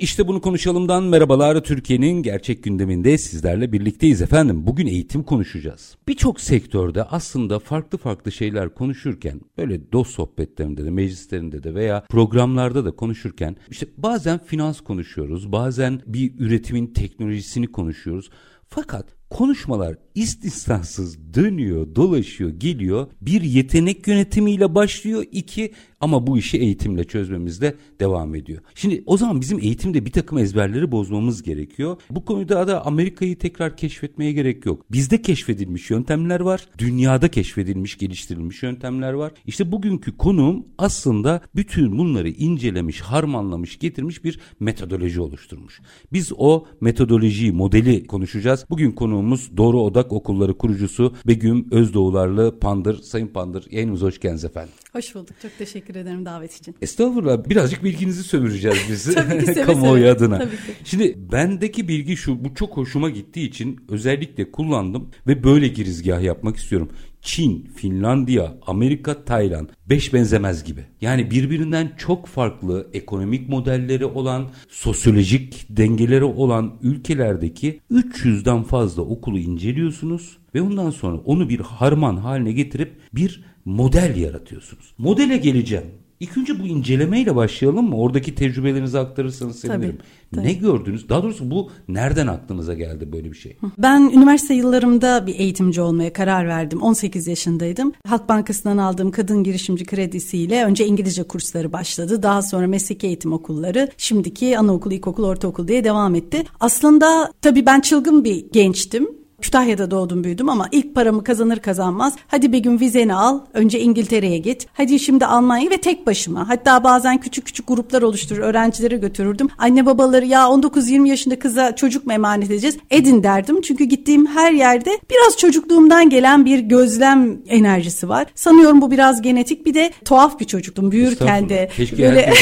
İşte bunu konuşalımdan merhabalar Türkiye'nin gerçek gündeminde sizlerle birlikteyiz efendim. Bugün eğitim konuşacağız. Birçok sektörde aslında farklı farklı şeyler konuşurken böyle dost sohbetlerinde de meclislerinde de veya programlarda da konuşurken işte bazen finans konuşuyoruz bazen bir üretimin teknolojisini konuşuyoruz. Fakat konuşmalar istisnasız dönüyor, dolaşıyor, geliyor. Bir yetenek yönetimiyle başlıyor. iki ama bu işi eğitimle çözmemizde devam ediyor. Şimdi o zaman bizim eğitimde bir takım ezberleri bozmamız gerekiyor. Bu konuda da Amerika'yı tekrar keşfetmeye gerek yok. Bizde keşfedilmiş yöntemler var. Dünyada keşfedilmiş, geliştirilmiş yöntemler var. İşte bugünkü konuğum aslında bütün bunları incelemiş, harmanlamış, getirmiş bir metodoloji oluşturmuş. Biz o metodolojiyi, modeli konuşacağız. Bugün konuğumuz Doğru Odak Okulları kurucusu Begüm Özdoğularlı Pandır. Sayın Pandır yayınımıza hoş geldiniz efendim. Hoş bulduk. Çok teşekkür ederim davet için. Estağfurullah. Birazcık bilginizi sömüreceğiz biz. Tabii ki seve Kamuoyu seve. adına. Tabii ki. Şimdi bendeki bilgi şu. Bu çok hoşuma gittiği için özellikle kullandım ve böyle girizgah yapmak istiyorum. Çin, Finlandiya, Amerika, Tayland beş benzemez gibi. Yani birbirinden çok farklı ekonomik modelleri olan, sosyolojik dengeleri olan ülkelerdeki 300'den fazla okulu inceliyorsunuz ve ondan sonra onu bir harman haline getirip bir model yaratıyorsunuz. Modele geleceğim. İlk önce bu incelemeyle başlayalım mı? Oradaki tecrübelerinizi aktarırsanız sevinirim. tabii. Ne gördünüz? Daha doğrusu bu nereden aklınıza geldi böyle bir şey? Ben üniversite yıllarımda bir eğitimci olmaya karar verdim. 18 yaşındaydım. Halk Bankası'ndan aldığım kadın girişimci kredisiyle önce İngilizce kursları başladı. Daha sonra mesleki eğitim okulları, şimdiki anaokul, ilkokul, ortaokul diye devam etti. Aslında tabii ben çılgın bir gençtim. Kütahya'da doğdum büyüdüm ama ilk paramı kazanır kazanmaz hadi bir gün vizeni al önce İngiltere'ye git hadi şimdi Almanya ve tek başıma. Hatta bazen küçük küçük gruplar oluşturur öğrencilere götürürdüm. Anne babaları ya 19-20 yaşında kıza çocuk mu emanet edeceğiz? Edin derdim. Çünkü gittiğim her yerde biraz çocukluğumdan gelen bir gözlem enerjisi var. Sanıyorum bu biraz genetik. Bir de tuhaf bir çocuktum. Büyürken de böyle-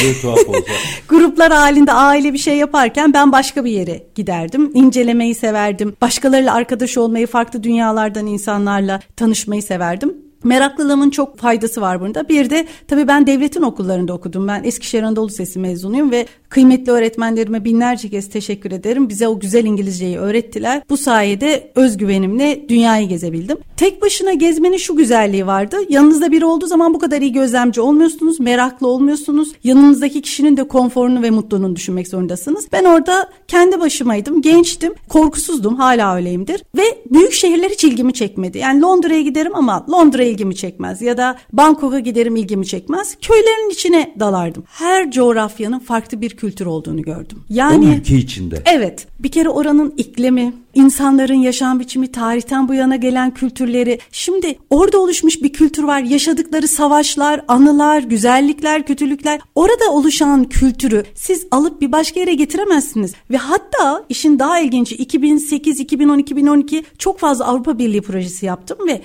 gruplar halinde aile bir şey yaparken ben başka bir yere giderdim. İncelemeyi severdim. Başkalarıyla arkadaş olmayı, farklı dünyalardan insanlarla tanışmayı severdim. Meraklılığımın çok faydası var bunda. Bir de tabii ben devletin okullarında okudum. Ben Eskişehir Anadolu Lisesi mezunuyum ve kıymetli öğretmenlerime binlerce kez teşekkür ederim. Bize o güzel İngilizceyi öğrettiler. Bu sayede özgüvenimle dünyayı gezebildim. Tek başına gezmenin şu güzelliği vardı. Yanınızda biri olduğu zaman bu kadar iyi gözlemci olmuyorsunuz, meraklı olmuyorsunuz. Yanınızdaki kişinin de konforunu ve mutluluğunu düşünmek zorundasınız. Ben orada kendi başımaydım, gençtim, korkusuzdum, hala öyleyimdir. Ve büyük şehirler hiç ilgimi çekmedi. Yani Londra'ya giderim ama Londra ilgimi çekmez. Ya da Bangkok'a giderim ilgimi çekmez. Köylerin içine dalardım. Her coğrafyanın farklı bir kültür olduğunu gördüm. o Yani ülke içinde. Evet. Bir kere oranın iklimi, insanların yaşam biçimi, tarihten bu yana gelen kültürleri. Şimdi orada oluşmuş bir kültür var. Yaşadıkları savaşlar, anılar, güzellikler, kötülükler. Orada oluşan kültürü siz alıp bir başka yere getiremezsiniz. Ve hatta işin daha ilginci 2008, 2010, 2012 çok fazla Avrupa Birliği projesi yaptım ve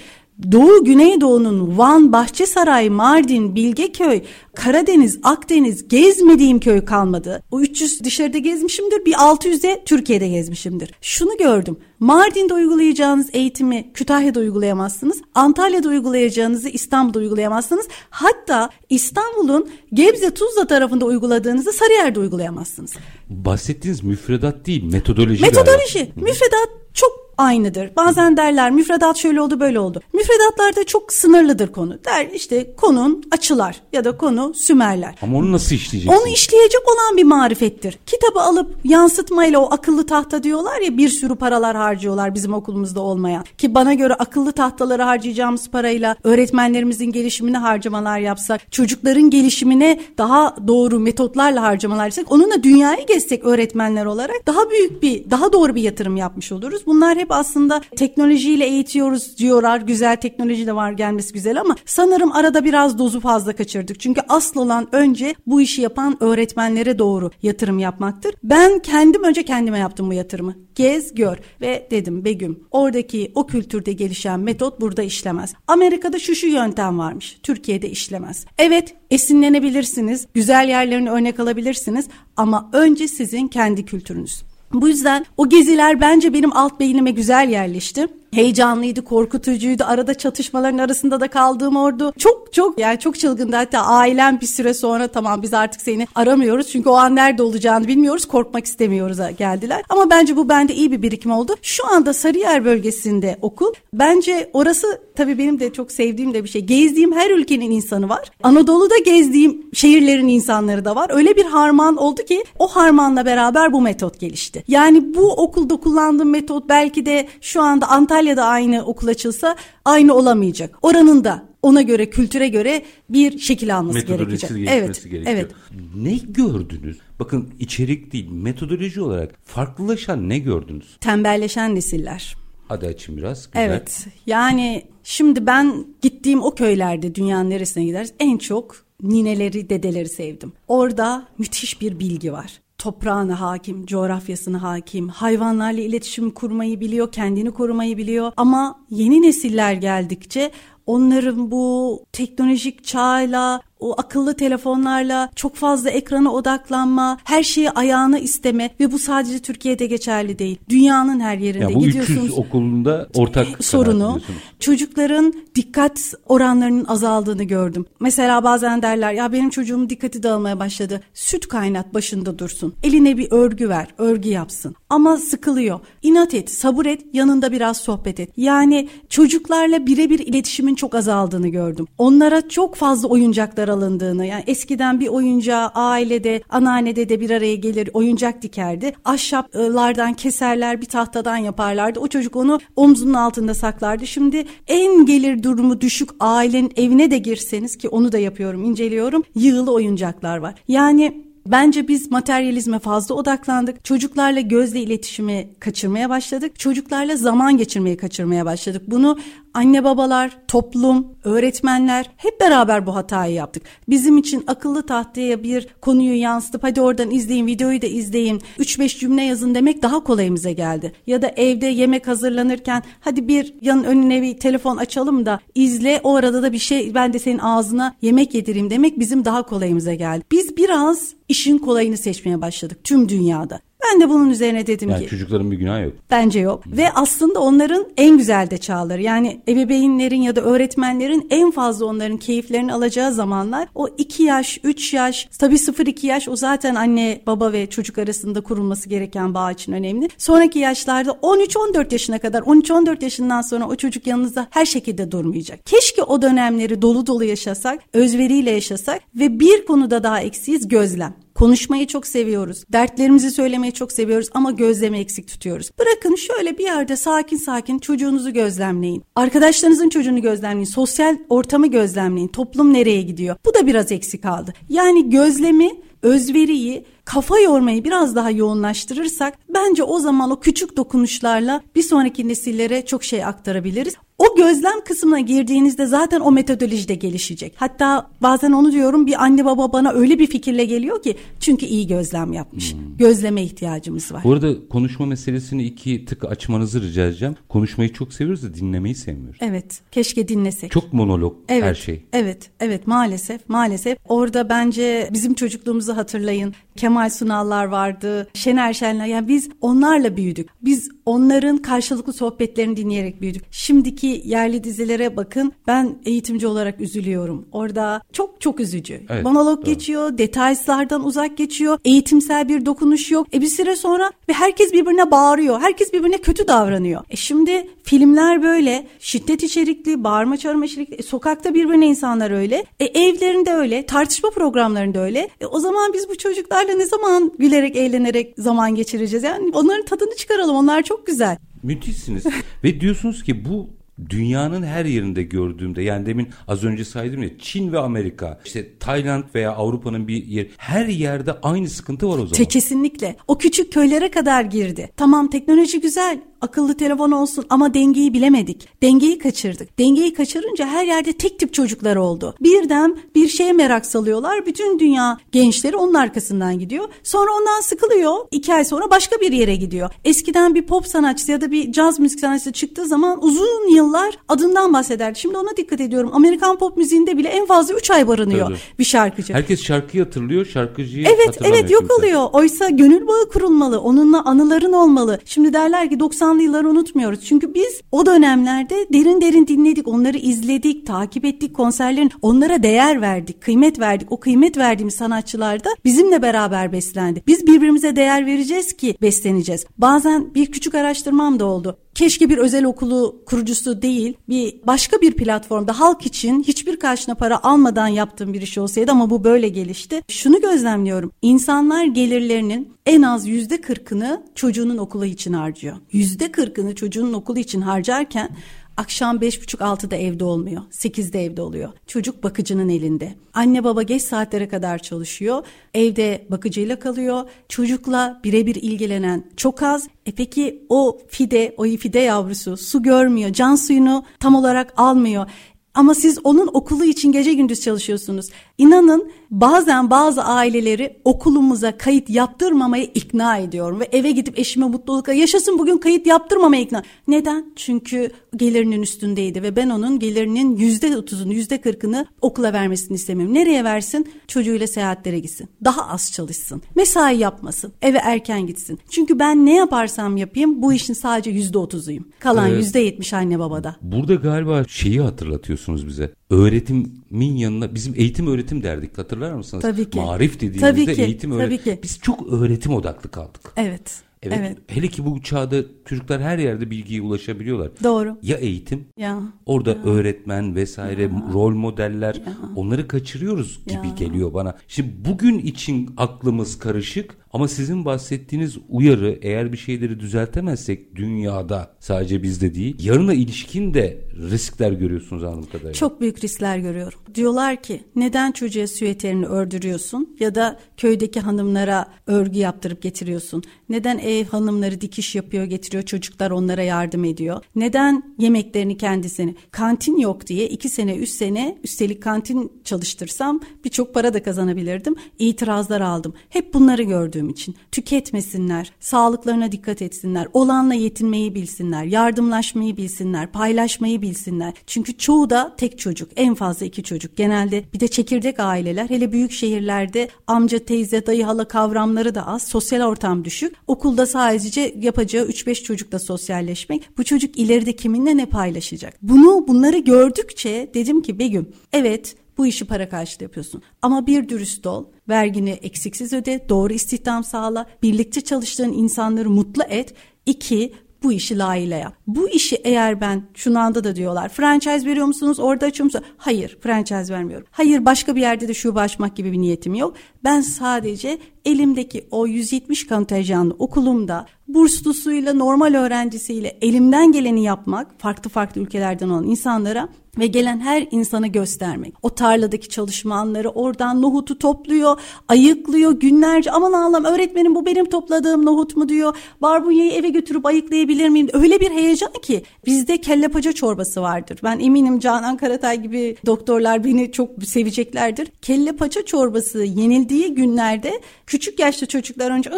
Doğu Güneydoğu'nun Van, Bahçesaray, Mardin, Bilgeköy, Karadeniz, Akdeniz gezmediğim köy kalmadı. O 300 dışarıda gezmişimdir. Bir 600'de Türkiye'de gezmişimdir. Şunu gördüm. Mardin'de uygulayacağınız eğitimi Kütahya'da uygulayamazsınız. Antalya'da uygulayacağınızı İstanbul'da uygulayamazsınız. Hatta İstanbul'un Gebze, Tuzla tarafında uyguladığınızı Sarıyer'de uygulayamazsınız. Bahsettiğiniz müfredat değil metodoloji. galiba. Metodoloji, müfredat çok aynıdır. Bazen derler müfredat şöyle oldu böyle oldu. Müfredatlarda çok sınırlıdır konu. Der işte konun açılar ya da konu Sümerler. Ama onu nasıl işleyeceksiniz? Onu işleyecek olan bir marifettir. Kitabı alıp yansıtmayla o akıllı tahta diyorlar ya bir sürü paralar harcıyorlar bizim okulumuzda olmayan. Ki bana göre akıllı tahtaları harcayacağımız parayla öğretmenlerimizin gelişimine harcamalar yapsak, çocukların gelişimine daha doğru metotlarla harcamalar yapsak, onunla dünyayı gezsek öğretmenler olarak daha büyük bir, daha doğru bir yatırım yapmış oluruz. Bunlar hep aslında teknolojiyle eğitiyoruz diyorlar. Güzel teknoloji de var gelmesi güzel ama sanırım arada biraz dozu fazla kaçırdık. Çünkü asıl olan önce bu işi yapan öğretmenlere doğru yatırım yapmaktır. Ben kendim önce kendime yaptım bu yatırımı. Gez, gör ve dedim Begüm oradaki o kültürde gelişen metot burada işlemez. Amerika'da şu şu yöntem varmış. Türkiye'de işlemez. Evet esinlenebilirsiniz. Güzel yerlerini örnek alabilirsiniz ama önce sizin kendi kültürünüz. Bu yüzden o geziler bence benim alt beynime güzel yerleşti heyecanlıydı, korkutucuydu. Arada çatışmaların arasında da kaldığım ordu. Çok çok yani çok çılgındı. Hatta ailem bir süre sonra tamam biz artık seni aramıyoruz. Çünkü o an nerede olacağını bilmiyoruz. Korkmak istemiyoruz geldiler. Ama bence bu bende iyi bir birikim oldu. Şu anda Sarıyer bölgesinde okul. Bence orası tabii benim de çok sevdiğim de bir şey. Gezdiğim her ülkenin insanı var. Anadolu'da gezdiğim şehirlerin insanları da var. Öyle bir harman oldu ki o harmanla beraber bu metot gelişti. Yani bu okulda kullandığım metot belki de şu anda Antalya Antalya'da aynı okul açılsa aynı olamayacak. Oranın da ona göre kültüre göre bir şekil alması gerekecek. Evet, gerekiyor. evet. Ne gördünüz? Bakın içerik değil metodoloji olarak farklılaşan ne gördünüz? Tembelleşen nesiller. Hadi açın biraz. Güzel. Evet. Yani şimdi ben gittiğim o köylerde dünyanın neresine gideriz en çok nineleri, dedeleri sevdim. Orada müthiş bir bilgi var toprağına hakim, coğrafyasına hakim, hayvanlarla iletişim kurmayı biliyor, kendini korumayı biliyor. Ama yeni nesiller geldikçe onların bu teknolojik çağla o akıllı telefonlarla çok fazla ekrana odaklanma, her şeyi ayağına isteme ve bu sadece Türkiye'de geçerli değil. Dünyanın her yerinde ya bu gidiyorsunuz. 300 okulunda ortak sorunu. Çocukların dikkat oranlarının azaldığını gördüm. Mesela bazen derler ya benim çocuğum dikkati dağılmaya başladı. Süt kaynat başında dursun. Eline bir örgü ver, örgü yapsın. Ama sıkılıyor. İnat et, sabır et, yanında biraz sohbet et. Yani çocuklarla birebir iletişimin çok azaldığını gördüm. Onlara çok fazla oyuncaklar alındığını yani eskiden bir oyuncağı ailede anneannede de bir araya gelir oyuncak dikerdi. Ahşaplardan keserler bir tahtadan yaparlardı. O çocuk onu omzunun altında saklardı. Şimdi en gelir durumu düşük ailenin evine de girseniz ki onu da yapıyorum inceliyorum yığılı oyuncaklar var. Yani Bence biz materyalizme fazla odaklandık. Çocuklarla gözle iletişimi kaçırmaya başladık. Çocuklarla zaman geçirmeyi kaçırmaya başladık. Bunu anne babalar, toplum, öğretmenler hep beraber bu hatayı yaptık. Bizim için akıllı tahtaya bir konuyu yansıtıp hadi oradan izleyin, videoyu da izleyin, 3-5 cümle yazın demek daha kolayımıza geldi. Ya da evde yemek hazırlanırken hadi bir yanın önüne bir telefon açalım da izle o arada da bir şey ben de senin ağzına yemek yedireyim demek bizim daha kolayımıza geldi. Biz biraz işin kolayını seçmeye başladık tüm dünyada. Ben de bunun üzerine dedim yani ki. çocukların bir günahı yok. Bence yok. Hmm. Ve aslında onların en güzel de çağları. Yani ebeveynlerin ya da öğretmenlerin en fazla onların keyiflerini alacağı zamanlar o 2 yaş, 3 yaş, tabii 0-2 yaş o zaten anne, baba ve çocuk arasında kurulması gereken bağ için önemli. Sonraki yaşlarda 13-14 yaşına kadar, 13-14 yaşından sonra o çocuk yanınızda her şekilde durmayacak. Keşke o dönemleri dolu dolu yaşasak, özveriyle yaşasak ve bir konuda daha eksiyiz gözlem. Konuşmayı çok seviyoruz. Dertlerimizi söylemeyi çok seviyoruz ama gözleme eksik tutuyoruz. Bırakın şöyle bir yerde sakin sakin çocuğunuzu gözlemleyin. Arkadaşlarınızın çocuğunu gözlemleyin. Sosyal ortamı gözlemleyin. Toplum nereye gidiyor? Bu da biraz eksik kaldı. Yani gözlemi özveriyi, kafa yormayı biraz daha yoğunlaştırırsak bence o zaman o küçük dokunuşlarla bir sonraki nesillere çok şey aktarabiliriz. O gözlem kısmına girdiğinizde zaten o metodoloji de gelişecek. Hatta bazen onu diyorum bir anne baba bana öyle bir fikirle geliyor ki çünkü iyi gözlem yapmış. Hmm. Gözleme ihtiyacımız var. Bu arada konuşma meselesini iki tık açmanızı rica edeceğim. Konuşmayı çok seviyoruz da dinlemeyi sevmiyoruz. Evet. Keşke dinlesek. Çok monolog evet, her şey. Evet. Evet maalesef maalesef. Orada bence bizim çocukluğumuzu hatırlayın. Kemal Sunallar vardı. Şener Şenler. Yani biz onlarla büyüdük. Biz onların karşılıklı sohbetlerini dinleyerek büyüdük. Şimdiki yerli dizilere bakın ben eğitimci olarak üzülüyorum. Orada çok çok üzücü. Evet, Monolog doğru. geçiyor, detayslardan uzak geçiyor, eğitimsel bir dokunuş yok. E bir süre sonra ve herkes birbirine bağırıyor. Herkes birbirine kötü davranıyor. E şimdi filmler böyle şiddet içerikli, bağırma çağırma içerikli. E sokakta birbirine insanlar öyle. E evlerinde öyle, tartışma programlarında öyle. E o zaman biz bu çocuklarla ne zaman gülerek, eğlenerek zaman geçireceğiz? Yani onların tadını çıkaralım. Onlar çok güzel. Müthişsiniz. Ve diyorsunuz ki bu dünyanın her yerinde gördüğümde yani demin az önce saydım ya Çin ve Amerika işte Tayland veya Avrupa'nın bir yer her yerde aynı sıkıntı var o zaman. Kesinlikle. O küçük köylere kadar girdi. Tamam teknoloji güzel akıllı telefon olsun ama dengeyi bilemedik. Dengeyi kaçırdık. Dengeyi kaçırınca her yerde tek tip çocuklar oldu. Birden bir şeye merak salıyorlar. Bütün dünya gençleri onun arkasından gidiyor. Sonra ondan sıkılıyor. İki ay sonra başka bir yere gidiyor. Eskiden bir pop sanatçısı ya da bir caz müzik sanatçısı çıktığı zaman uzun yıllar adından bahsederdi. Şimdi ona dikkat ediyorum. Amerikan pop müziğinde bile en fazla 3 ay barınıyor Tabii. bir şarkıcı. Herkes şarkıyı hatırlıyor, şarkıcıyı Evet, evet yok kimse. oluyor. Oysa gönül bağı kurulmalı. Onunla anıların olmalı. Şimdi derler ki 90'lı yılları unutmuyoruz. Çünkü biz o dönemlerde derin derin dinledik. Onları izledik, takip ettik konserlerin. Onlara değer verdik, kıymet verdik. O kıymet verdiğimiz sanatçılar da bizimle beraber beslendi. Biz birbirimize değer vereceğiz ki besleneceğiz. Bazen bir küçük araştırmam da oldu keşke bir özel okulu kurucusu değil bir başka bir platformda halk için hiçbir karşına para almadan yaptığım bir iş olsaydı ama bu böyle gelişti. Şunu gözlemliyorum. İnsanlar gelirlerinin en az yüzde kırkını çocuğunun okulu için harcıyor. Yüzde kırkını çocuğunun okulu için harcarken Akşam beş buçuk altıda evde olmuyor. Sekizde evde oluyor. Çocuk bakıcının elinde. Anne baba geç saatlere kadar çalışıyor. Evde bakıcıyla kalıyor. Çocukla birebir ilgilenen çok az. E peki o fide, o fide yavrusu su görmüyor. Can suyunu tam olarak almıyor. Ama siz onun okulu için gece gündüz çalışıyorsunuz. İnanın bazen bazı aileleri okulumuza kayıt yaptırmamaya ikna ediyorum ve eve gidip eşime mutlulukla yaşasın bugün kayıt yaptırmamaya ikna. Neden? Çünkü gelirinin üstündeydi ve ben onun gelirinin yüzde otuzunu yüzde kırkını okula vermesini istemiyorum. Nereye versin? Çocuğuyla seyahatlere gitsin. Daha az çalışsın. Mesai yapmasın. Eve erken gitsin. Çünkü ben ne yaparsam yapayım bu işin sadece yüzde otuzuyum. Kalan yüzde yetmiş anne babada. Burada galiba şeyi hatırlatıyorsunuz bize öğretimin yanına bizim eğitim öğretim derdik hatırlar mısınız? Tabii ki. Marif dediğimizde Tabii ki. eğitim öğretim. Tabii ki. Biz çok öğretim odaklı kaldık. Evet. Evet, evet. Hele ki bu çağda çocuklar her yerde bilgiye ulaşabiliyorlar. Doğru. Ya eğitim, ya. orada ya. öğretmen vesaire, ya. rol modeller ya. onları kaçırıyoruz gibi ya. geliyor bana. Şimdi bugün için aklımız karışık ama sizin bahsettiğiniz uyarı eğer bir şeyleri düzeltemezsek dünyada sadece bizde değil yarına ilişkin de riskler görüyorsunuz anladığım kadarıyla. Çok büyük riskler görüyorum. Diyorlar ki neden çocuğa süveterini ördürüyorsun ya da köydeki hanımlara örgü yaptırıp getiriyorsun? Neden ev hanımları dikiş yapıyor getiriyor çocuklar onlara yardım ediyor? Neden yemeklerini kendisini? Kantin yok diye iki sene üç sene üstelik kantin çalıştırsam birçok para da kazanabilirdim. İtirazlar aldım. Hep bunları gördüğüm için. Tüketmesinler, sağlıklarına dikkat etsinler, olanla yetinmeyi bilsinler, yardımlaşmayı bilsinler, paylaşmayı bilsinler. Çünkü çoğu da tek çocuk, en fazla iki çocuk. Genelde bir de çekirdek aileler, hele büyük şehirlerde amca, teyze, dayı, hala kavramları da az, sosyal ortam düşük. Okulda sadece yapacağı 3-5 çocukla sosyalleşmek. Bu çocuk ileride kiminle ne paylaşacak? Bunu bunları gördükçe dedim ki Begüm evet bu işi para karşılığı yapıyorsun. Ama bir dürüst ol, vergini eksiksiz öde, doğru istihdam sağla, birlikte çalıştığın insanları mutlu et. İki, bu işi layığıyla yap. Bu işi eğer ben şunu anda da diyorlar franchise veriyor musunuz orada açıyor musunuz? Hayır franchise vermiyorum. Hayır başka bir yerde de şube açmak gibi bir niyetim yok. Ben sadece elimdeki o 170 kontenjanlı okulumda burslusuyla normal öğrencisiyle elimden geleni yapmak farklı farklı ülkelerden olan insanlara ve gelen her insana göstermek. O tarladaki çalışma anları oradan nohutu topluyor, ayıklıyor günlerce. Aman Allah'ım öğretmenim bu benim topladığım nohut mu diyor. Barbunyayı eve götürüp ayıklayabilir miyim? Öyle bir heyecan ki bizde kelle paça çorbası vardır. Ben eminim Canan Karatay gibi doktorlar beni çok seveceklerdir. Kelle paça çorbası yenildiği günlerde küçük yaşta çocuklar önce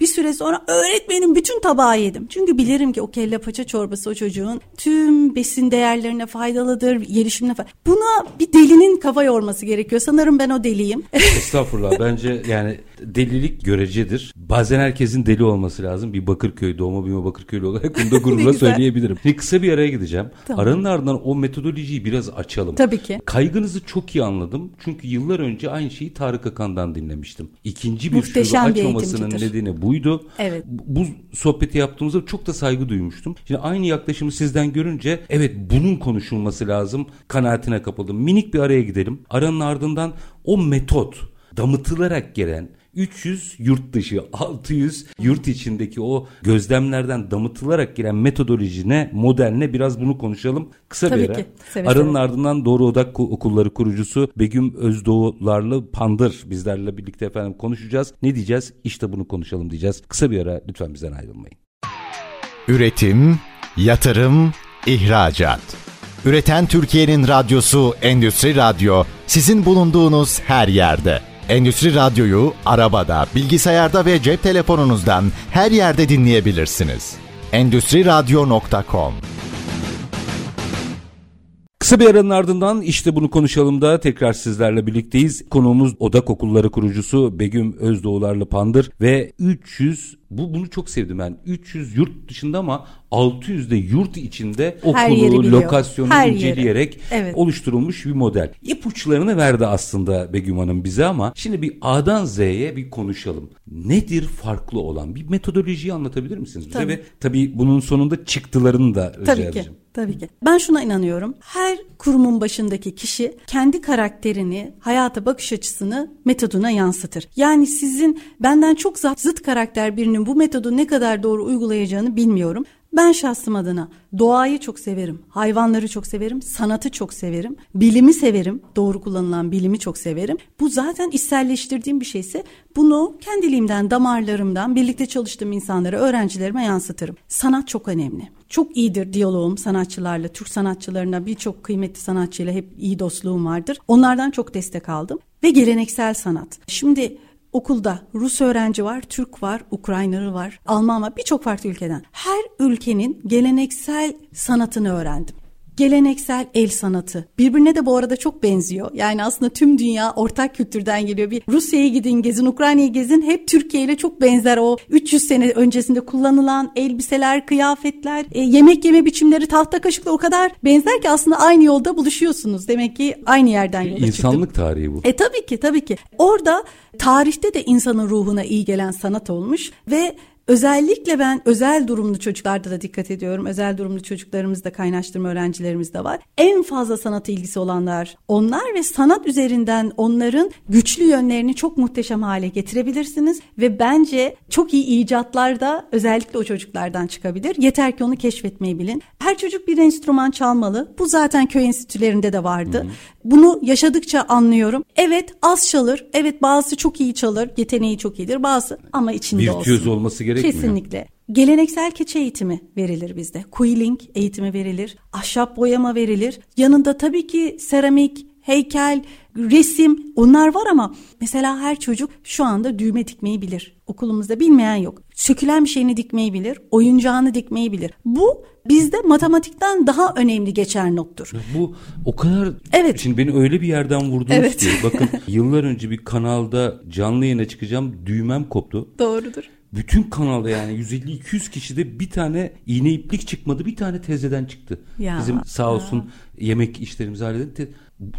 bir süre sonra öğretmenim bütün tabağı yedim. Çünkü bilirim ki o kelle paça çorbası o çocuğun tüm besin değerlerine faydalıdır, gelişimine faydalı. Buna bir delinin kafa yorması gerekiyor. Sanırım ben o deliyim. Estağfurullah. Bence yani delilik görecedir. Bazen herkesin deli olması lazım. Bir Bakırköy doğma büyüme Bakırköylü olarak bunu da gururla söyleyebilirim. Şimdi kısa bir araya gideceğim. Tamam. Aranın ardından o metodolojiyi biraz açalım. Tabii ki. Kaygınızı çok iyi anladım. Çünkü yıllar önce aynı şeyi Tarık Akan'dan dinlemiştim. İkinci bir Muhteşem şubu açmamasının nedeni buydu. Evet. Bu sohbeti yaptığımızda çok da saygı duymuştum. Şimdi aynı yaklaşımı sizden görünce evet bunun konuşulması lazım kanaatine kapıldım. Minik bir araya gidelim. Aranın ardından o metot damıtılarak gelen 300 yurt dışı, 600 yurt içindeki o gözlemlerden damıtılarak giren metodolojine, modeline biraz bunu konuşalım. Kısa Tabii bir ara. ki, seve Aranın seve. ardından Doğru Odak Okulları kurucusu Begüm Özdoğularlı Pandır bizlerle birlikte efendim konuşacağız. Ne diyeceğiz? İşte bunu konuşalım diyeceğiz. Kısa bir ara lütfen bizden ayrılmayın. Üretim, yatırım, ihracat. Üreten Türkiye'nin radyosu Endüstri Radyo sizin bulunduğunuz her yerde. Endüstri Radyo'yu arabada, bilgisayarda ve cep telefonunuzdan her yerde dinleyebilirsiniz. Endüstri Radyo.com Kısa bir aranın ardından işte bunu konuşalım da tekrar sizlerle birlikteyiz. Konuğumuz Odak Okulları kurucusu Begüm Özdoğularlı Pandır ve 300 bu bunu çok sevdim ben. 300 yurt dışında ama 600 de yurt içinde okulu, lokasyonu Her yeri. inceleyerek Evet. oluşturulmuş bir model. İpuçlarını verdi aslında Begüm Hanım bize ama şimdi bir A'dan Z'ye bir konuşalım. Nedir farklı olan? Bir metodolojiyi anlatabilir misiniz bize? Tabii. Ve tabii bunun sonunda çıktılarını da rica Tabii ki. edeceğim. Tabii ki. Ben şuna inanıyorum. Her kurumun başındaki kişi kendi karakterini, hayata bakış açısını metoduna yansıtır. Yani sizin benden çok zıt karakter birinin bu metodu ne kadar doğru uygulayacağını bilmiyorum. Ben şahsım adına doğayı çok severim, hayvanları çok severim, sanatı çok severim, bilimi severim, doğru kullanılan bilimi çok severim. Bu zaten içselleştirdiğim bir şeyse bunu kendiliğimden, damarlarımdan, birlikte çalıştığım insanlara, öğrencilerime yansıtırım. Sanat çok önemli. Çok iyidir diyaloğum sanatçılarla, Türk sanatçılarına birçok kıymetli sanatçıyla hep iyi dostluğum vardır. Onlardan çok destek aldım. Ve geleneksel sanat. Şimdi Okulda Rus öğrenci var, Türk var, Ukraynalı var, Alman var, birçok farklı ülkeden. Her ülkenin geleneksel sanatını öğrendim. Geleneksel el sanatı. Birbirine de bu arada çok benziyor. Yani aslında tüm dünya ortak kültürden geliyor. Bir Rusya'ya gidin gezin, Ukrayna'yı gezin. Hep Türkiye ile çok benzer o 300 sene öncesinde kullanılan elbiseler, kıyafetler, e, yemek yeme biçimleri, tahta kaşıkla o kadar benzer ki aslında aynı yolda buluşuyorsunuz. Demek ki aynı yerden yola. İnsanlık tarihi bu. E tabii ki tabii ki. Orada tarihte de insanın ruhuna iyi gelen sanat olmuş ve Özellikle ben özel durumlu çocuklarda da dikkat ediyorum. Özel durumlu çocuklarımızda kaynaştırma öğrencilerimiz de var. En fazla sanat ilgisi olanlar onlar ve sanat üzerinden onların güçlü yönlerini çok muhteşem hale getirebilirsiniz. Ve bence çok iyi icatlar da özellikle o çocuklardan çıkabilir. Yeter ki onu keşfetmeyi bilin. Her çocuk bir enstrüman çalmalı. Bu zaten köy enstitülerinde de vardı. Bunu yaşadıkça anlıyorum. Evet az çalır. Evet bazısı çok iyi çalır. Yeteneği çok iyidir. Bazı ama içinde olsun. Virtüöz olması gerekmiyor. Kesinlikle. Geleneksel keçe eğitimi verilir bizde. Quilling eğitimi verilir. Ahşap boyama verilir. Yanında tabii ki seramik, heykel, resim onlar var ama mesela her çocuk şu anda düğme dikmeyi bilir. Okulumuzda bilmeyen yok. Sökülen bir şeyini dikmeyi bilir, oyuncağını dikmeyi bilir. Bu bizde matematikten daha önemli geçer nottur. Bu o kadar Evet. şimdi beni öyle bir yerden vurdunuz Evet. ki bakın yıllar önce bir kanalda canlı yayına çıkacağım düğmem koptu. Doğrudur. Bütün kanalda yani 150-200 kişide bir tane iğne iplik çıkmadı bir tane teyzeden çıktı. Ya. Bizim sağ olsun yemek işlerimizi halledip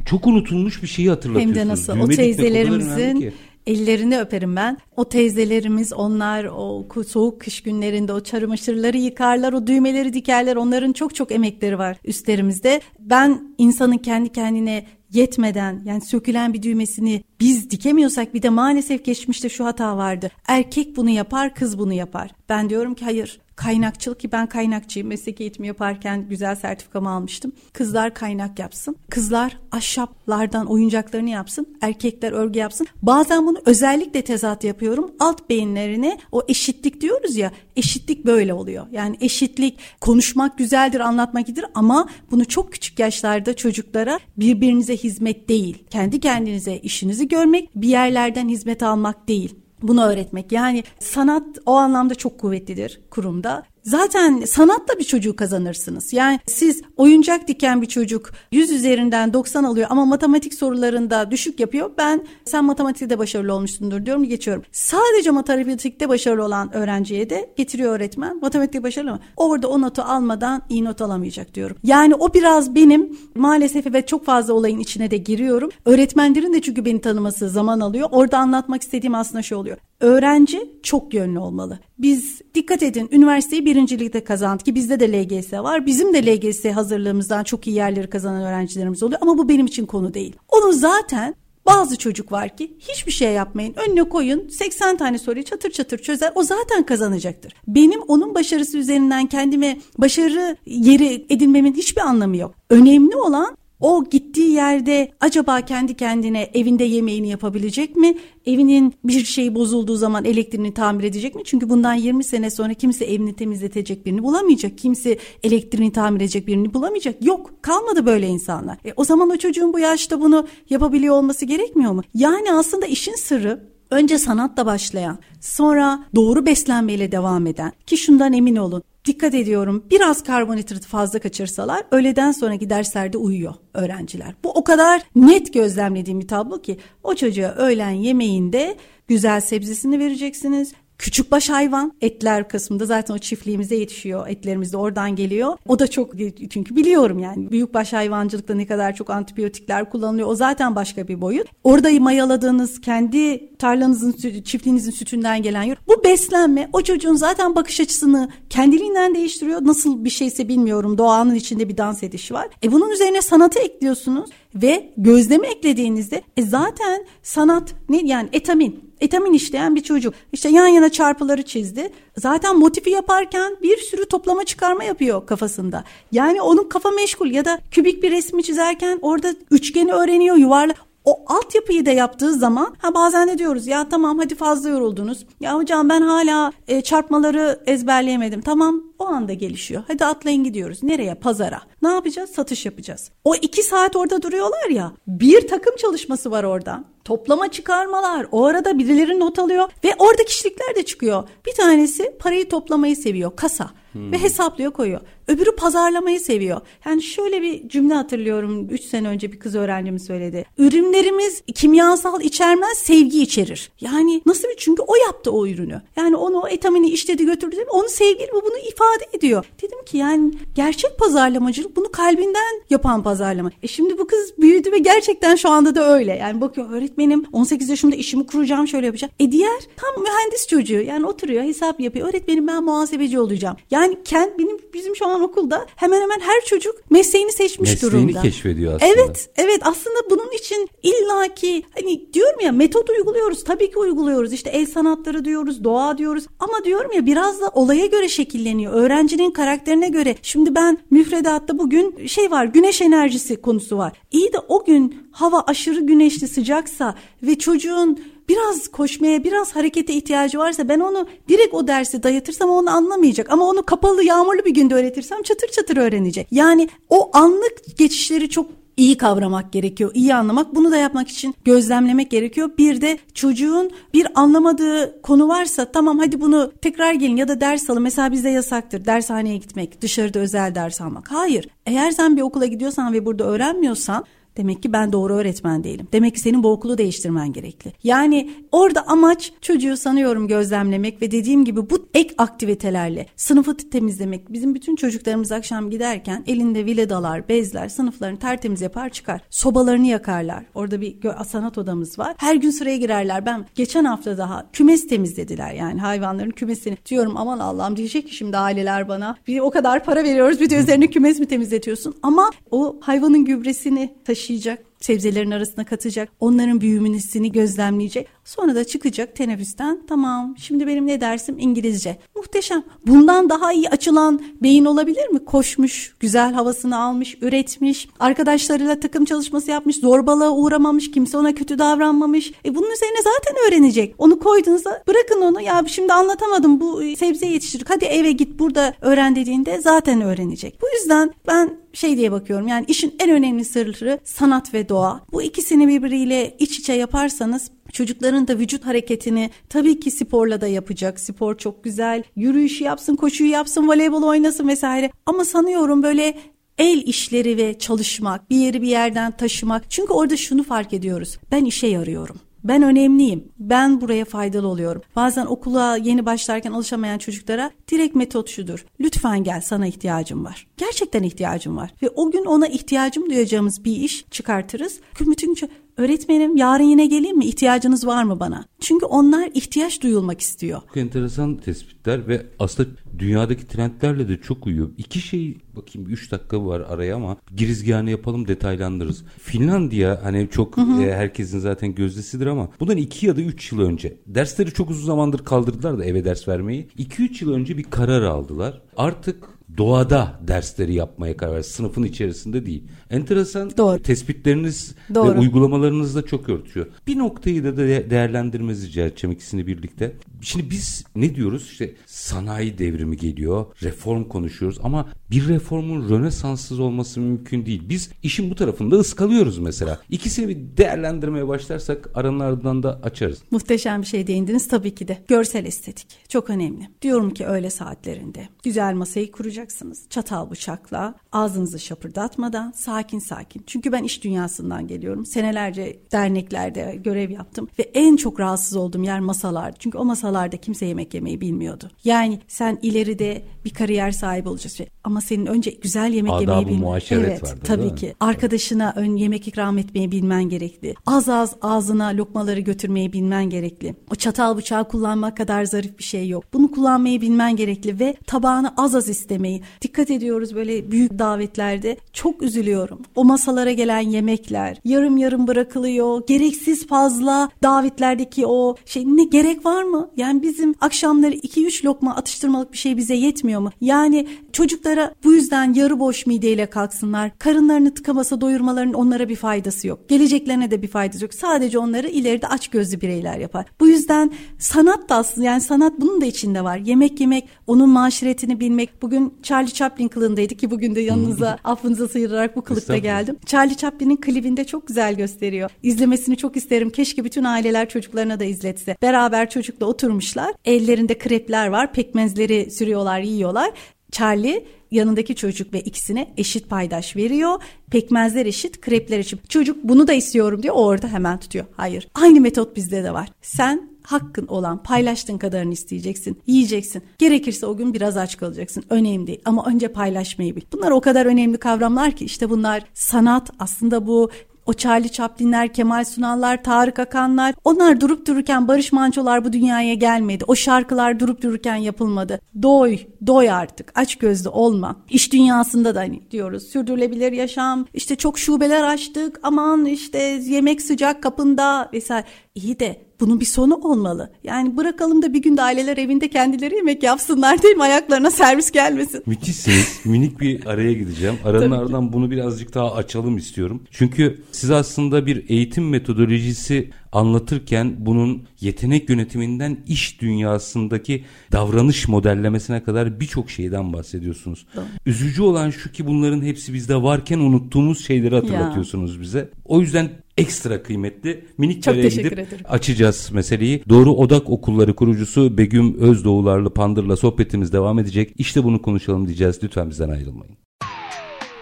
çok unutulmuş bir şeyi hatırlatıyorsunuz. Hem de nasıl Düğme o teyzelerimizin ellerini öperim ben. O teyzelerimiz onlar o soğuk kış günlerinde o çarımışırları yıkarlar, o düğmeleri dikerler. Onların çok çok emekleri var üstlerimizde. Ben insanın kendi kendine yetmeden yani sökülen bir düğmesini biz dikemiyorsak bir de maalesef geçmişte şu hata vardı. Erkek bunu yapar, kız bunu yapar. Ben diyorum ki hayır. Kaynakçılık ki ben kaynakçıyım. Meslek eğitimi yaparken güzel sertifikamı almıştım. Kızlar kaynak yapsın. Kızlar ahşaplardan oyuncaklarını yapsın. Erkekler örgü yapsın. Bazen bunu özellikle tezat yapıyorum. Alt beyinlerine o eşitlik diyoruz ya. Eşitlik böyle oluyor. Yani eşitlik konuşmak güzeldir, anlatmak iyidir ama bunu çok küçük yaşlarda çocuklara birbirinize hizmet değil. Kendi kendinize işinizi görmek, bir yerlerden hizmet almak değil. Bunu öğretmek. Yani sanat o anlamda çok kuvvetlidir kurumda. Zaten sanatla bir çocuğu kazanırsınız. Yani siz oyuncak diken bir çocuk 100 üzerinden 90 alıyor ama matematik sorularında düşük yapıyor. Ben sen matematikte başarılı olmuşsundur diyorum geçiyorum. Sadece matematikte başarılı olan öğrenciye de getiriyor öğretmen. Matematikte başarılı mı? Orada o notu almadan iyi not alamayacak diyorum. Yani o biraz benim maalesef ve çok fazla olayın içine de giriyorum. Öğretmenlerin de çünkü beni tanıması zaman alıyor. Orada anlatmak istediğim aslında şey oluyor. Öğrenci çok yönlü olmalı. Biz dikkat edin üniversiteyi birincilikte kazandık ki bizde de LGS var. Bizim de LGS hazırlığımızdan çok iyi yerleri kazanan öğrencilerimiz oluyor ama bu benim için konu değil. Onu zaten Bazı çocuk var ki hiçbir şey yapmayın. Önüne koyun 80 tane soruyu çatır çatır çözer. O zaten kazanacaktır. Benim onun başarısı üzerinden kendime başarı yeri edinmemin hiçbir anlamı yok. Önemli olan o gittiği yerde acaba kendi kendine evinde yemeğini yapabilecek mi? Evinin bir şey bozulduğu zaman elektriğini tamir edecek mi? Çünkü bundan 20 sene sonra kimse evini temizletecek birini bulamayacak. Kimse elektriğini tamir edecek birini bulamayacak. Yok kalmadı böyle insanlar. E, o zaman o çocuğun bu yaşta bunu yapabiliyor olması gerekmiyor mu? Yani aslında işin sırrı önce sanatla başlayan, sonra doğru beslenmeyle devam eden ki şundan emin olun dikkat ediyorum biraz karbonhidratı fazla kaçırsalar öğleden sonraki derslerde uyuyor öğrenciler. Bu o kadar net gözlemlediğim bir tablo ki o çocuğa öğlen yemeğinde güzel sebzesini vereceksiniz. Küçükbaş hayvan etler kısmında zaten o çiftliğimize yetişiyor. Etlerimiz de oradan geliyor. O da çok çünkü biliyorum yani büyükbaş hayvancılıkta ne kadar çok antibiyotikler kullanılıyor. O zaten başka bir boyut. Orada mayaladığınız kendi tarlanızın çiftliğinizin sütünden gelen yor. Bu beslenme o çocuğun zaten bakış açısını kendiliğinden değiştiriyor. Nasıl bir şeyse bilmiyorum. Doğanın içinde bir dans edişi var. E bunun üzerine sanatı ekliyorsunuz ve gözleme eklediğinizde e zaten sanat ne yani etamin etamin işleyen bir çocuk. İşte yan yana çarpıları çizdi. Zaten motifi yaparken bir sürü toplama çıkarma yapıyor kafasında. Yani onun kafa meşgul ya da kübik bir resmi çizerken orada üçgeni öğreniyor, yuvarlak o altyapıyı da yaptığı zaman ha bazen de diyoruz ya tamam hadi fazla yoruldunuz. Ya hocam ben hala e, çarpmaları ezberleyemedim. Tamam o anda gelişiyor. Hadi atlayın gidiyoruz. Nereye? Pazara. Ne yapacağız? Satış yapacağız. O iki saat orada duruyorlar ya. Bir takım çalışması var orada. Toplama çıkarmalar. O arada birileri not alıyor ve orada kişilikler de çıkıyor. Bir tanesi parayı toplamayı seviyor. Kasa. Hmm. Ve hesaplıyor koyuyor. Öbürü pazarlamayı seviyor. Yani şöyle bir cümle hatırlıyorum. 3 sene önce bir kız öğrencim söyledi. Ürünlerimiz kimyasal içermez sevgi içerir. Yani nasıl bir çünkü o yaptı o ürünü. Yani onu o etamini işledi götürdü. Onu sevgili bu bunu ifade ediyor. Dedim ki yani gerçek pazarlamacılık bunu kalbinden yapan pazarlama. E şimdi bu kız büyüdü ve gerçekten şu anda da öyle. Yani bakıyor öğretmenim 18 yaşımda işimi kuracağım şöyle yapacağım. E diğer tam mühendis çocuğu yani oturuyor hesap yapıyor. Öğretmenim ben muhasebeci olacağım. Yani kend, benim bizim şu an okulda hemen hemen her çocuk mesleğini seçmiş mesleğini durumda. Mesleğini keşfediyor aslında. Evet, evet aslında bunun için illaki hani diyorum ya metot uyguluyoruz. Tabii ki uyguluyoruz. İşte el sanatları diyoruz, doğa diyoruz. Ama diyorum ya biraz da olaya göre şekilleniyor. Öğrencinin karakterine göre. Şimdi ben müfredatta bugün şey var, güneş enerjisi konusu var. İyi de o gün hava aşırı güneşli sıcaksa ve çocuğun biraz koşmaya, biraz harekete ihtiyacı varsa ben onu direkt o dersi dayatırsam onu anlamayacak. Ama onu kapalı, yağmurlu bir günde öğretirsem çatır çatır öğrenecek. Yani o anlık geçişleri çok iyi kavramak gerekiyor, iyi anlamak. Bunu da yapmak için gözlemlemek gerekiyor. Bir de çocuğun bir anlamadığı konu varsa tamam hadi bunu tekrar gelin ya da ders alın. Mesela bizde yasaktır dershaneye gitmek, dışarıda özel ders almak. Hayır. Eğer sen bir okula gidiyorsan ve burada öğrenmiyorsan Demek ki ben doğru öğretmen değilim. Demek ki senin bu okulu değiştirmen gerekli. Yani orada amaç çocuğu sanıyorum gözlemlemek ve dediğim gibi bu ek aktivitelerle sınıfı temizlemek. Bizim bütün çocuklarımız akşam giderken elinde viledalar, bezler, sınıflarını tertemiz yapar çıkar. Sobalarını yakarlar. Orada bir sanat odamız var. Her gün sıraya girerler. Ben geçen hafta daha kümes temizlediler yani hayvanların kümesini. Diyorum aman Allah'ım diyecek ki şimdi aileler bana bir o kadar para veriyoruz bir de üzerine kümes mi temizletiyorsun? Ama o hayvanın gübresini taşı taşıyacak, sebzelerin arasına katacak, onların büyümesini gözlemleyecek. Sonra da çıkacak teneffüsten tamam şimdi benim ne dersim İngilizce. Muhteşem. Bundan daha iyi açılan beyin olabilir mi? Koşmuş, güzel havasını almış, üretmiş, arkadaşlarıyla takım çalışması yapmış, zorbalığa uğramamış, kimse ona kötü davranmamış. E bunun üzerine zaten öğrenecek. Onu koyduğunuzda bırakın onu ya şimdi anlatamadım bu sebze yetiştirdik hadi eve git burada öğren dediğinde zaten öğrenecek. Bu yüzden ben şey diye bakıyorum yani işin en önemli sırrı sanat ve doğa. Bu ikisini birbiriyle iç içe yaparsanız Çocukların da vücut hareketini tabii ki sporla da yapacak. Spor çok güzel. Yürüyüşü yapsın, koşuyu yapsın, voleybol oynasın vesaire. Ama sanıyorum böyle el işleri ve çalışmak, bir yeri bir yerden taşımak. Çünkü orada şunu fark ediyoruz. Ben işe yarıyorum. Ben önemliyim. Ben buraya faydalı oluyorum. Bazen okula yeni başlarken alışamayan çocuklara direkt metot şudur. Lütfen gel sana ihtiyacım var. Gerçekten ihtiyacım var. Ve o gün ona ihtiyacım duyacağımız bir iş çıkartırız. Bütün öğretmenim yarın yine geleyim mi? İhtiyacınız var mı bana? Çünkü onlar ihtiyaç duyulmak istiyor. Çok enteresan tespitler ve aslında dünyadaki trendlerle de çok uyuyor. İki şey bakayım 3 dakika var araya ama girizgahını yapalım detaylandırırız. Finlandiya hani çok hı hı. E, herkesin zaten gözdesidir ama bundan 2 ya da 3 yıl önce dersleri çok uzun zamandır kaldırdılar da eve ders vermeyi. 2-3 yıl önce bir karar aldılar. Artık doğada dersleri yapmaya karar verdi. Sınıfın içerisinde değil. Enteresan Doğru. tespitleriniz Doğru. ve uygulamalarınız da çok örtüyor. Bir noktayı da de değerlendirmenizi rica edeceğim ikisini birlikte. Şimdi biz ne diyoruz? İşte sanayi devrimi geliyor, reform konuşuyoruz ama bir reformun rönesanssız olması mümkün değil. Biz işin bu tarafında ıskalıyoruz mesela. İkisini bir değerlendirmeye başlarsak aranlardan da açarız. Muhteşem bir şey değindiniz tabii ki de. Görsel estetik çok önemli. Diyorum ki öğle saatlerinde güzel masayı kuracaksınız. Çatal bıçakla ağzınızı şapırdatmadan sakin sakin. Çünkü ben iş dünyasından geliyorum. Senelerce derneklerde görev yaptım ve en çok rahatsız olduğum yer masalardı. Çünkü o masalarda kimse yemek yemeyi bilmiyordu. Yani sen ileride bir kariyer sahibi olacaksın ama senin önce güzel yemek Adab-ı yemeyi bilmen. evet, vardı, tabii ki. Arkadaşına ön yemek ikram etmeyi bilmen gerekli. Az az ağzına lokmaları götürmeyi bilmen gerekli. O çatal bıçağı kullanmak kadar zarif bir şey yok. Bunu kullanmayı bilmen gerekli ve tabağını az az istemeyi. Dikkat ediyoruz böyle büyük davetlerde. Çok üzülüyorum. O masalara gelen yemekler yarım yarım bırakılıyor. Gereksiz fazla davetlerdeki o şey ne gerek var mı? Yani bizim akşamları 2-3 lokma atıştırmalık bir şey bize yetmiyor mu? Yani çocuklara bu yüzden yarı boş mideyle kalksınlar. Karınlarını tıkamasa doyurmalarının onlara bir faydası yok. Geleceklerine de bir faydası yok. Sadece onları ileride aç gözlü bireyler yapar. Bu yüzden sanat da aslında yani sanat bunun da içinde var. Yemek yemek, onun maşiretini bilmek. Bugün Charlie Chaplin kılığındaydı ki bugün de yanınıza affınıza sıyırarak bu kılıkta geldim. Charlie Chaplin'in klibinde çok güzel gösteriyor. İzlemesini çok isterim. Keşke bütün aileler çocuklarına da izletse. Beraber çocukla oturmuşlar. Ellerinde krepler var. Pekmezleri sürüyorlar, yiyorlar. Charlie yanındaki çocuk ve ikisine eşit paydaş veriyor. Pekmezler eşit, krepler eşit. Çocuk bunu da istiyorum diyor. O orada hemen tutuyor. Hayır. Aynı metot bizde de var. Sen hakkın olan paylaştığın kadarını isteyeceksin. Yiyeceksin. Gerekirse o gün biraz aç kalacaksın. Önemli değil ama önce paylaşmayı bil. Bunlar o kadar önemli kavramlar ki işte bunlar sanat aslında bu o Charlie Chaplin'ler, Kemal Sunal'lar, Tarık Akanlar onlar durup dururken Barış Manço'lar bu dünyaya gelmedi. O şarkılar durup dururken yapılmadı. Doy, doy artık. Aç gözlü olma. İş dünyasında da hani diyoruz sürdürülebilir yaşam. İşte çok şubeler açtık. Aman işte yemek sıcak kapında vesaire. İyi de bunun bir sonu olmalı. Yani bırakalım da bir gün de aileler evinde kendileri yemek yapsınlar değil mi? Ayaklarına servis gelmesin. Müthişsiniz. Minik bir araya gideceğim. Aranın ardından bunu birazcık daha açalım istiyorum. Çünkü siz aslında bir eğitim metodolojisi anlatırken bunun yetenek yönetiminden iş dünyasındaki davranış modellemesine kadar birçok şeyden bahsediyorsunuz. Doğru. Üzücü olan şu ki bunların hepsi bizde varken unuttuğumuz şeyleri hatırlatıyorsunuz ya. bize. O yüzden ekstra kıymetli. Minik Çok gidip ederim. açacağız meseleyi. Doğru Odak Okulları kurucusu Begüm Özdoğularlı Pandır'la sohbetimiz devam edecek. İşte bunu konuşalım diyeceğiz. Lütfen bizden ayrılmayın.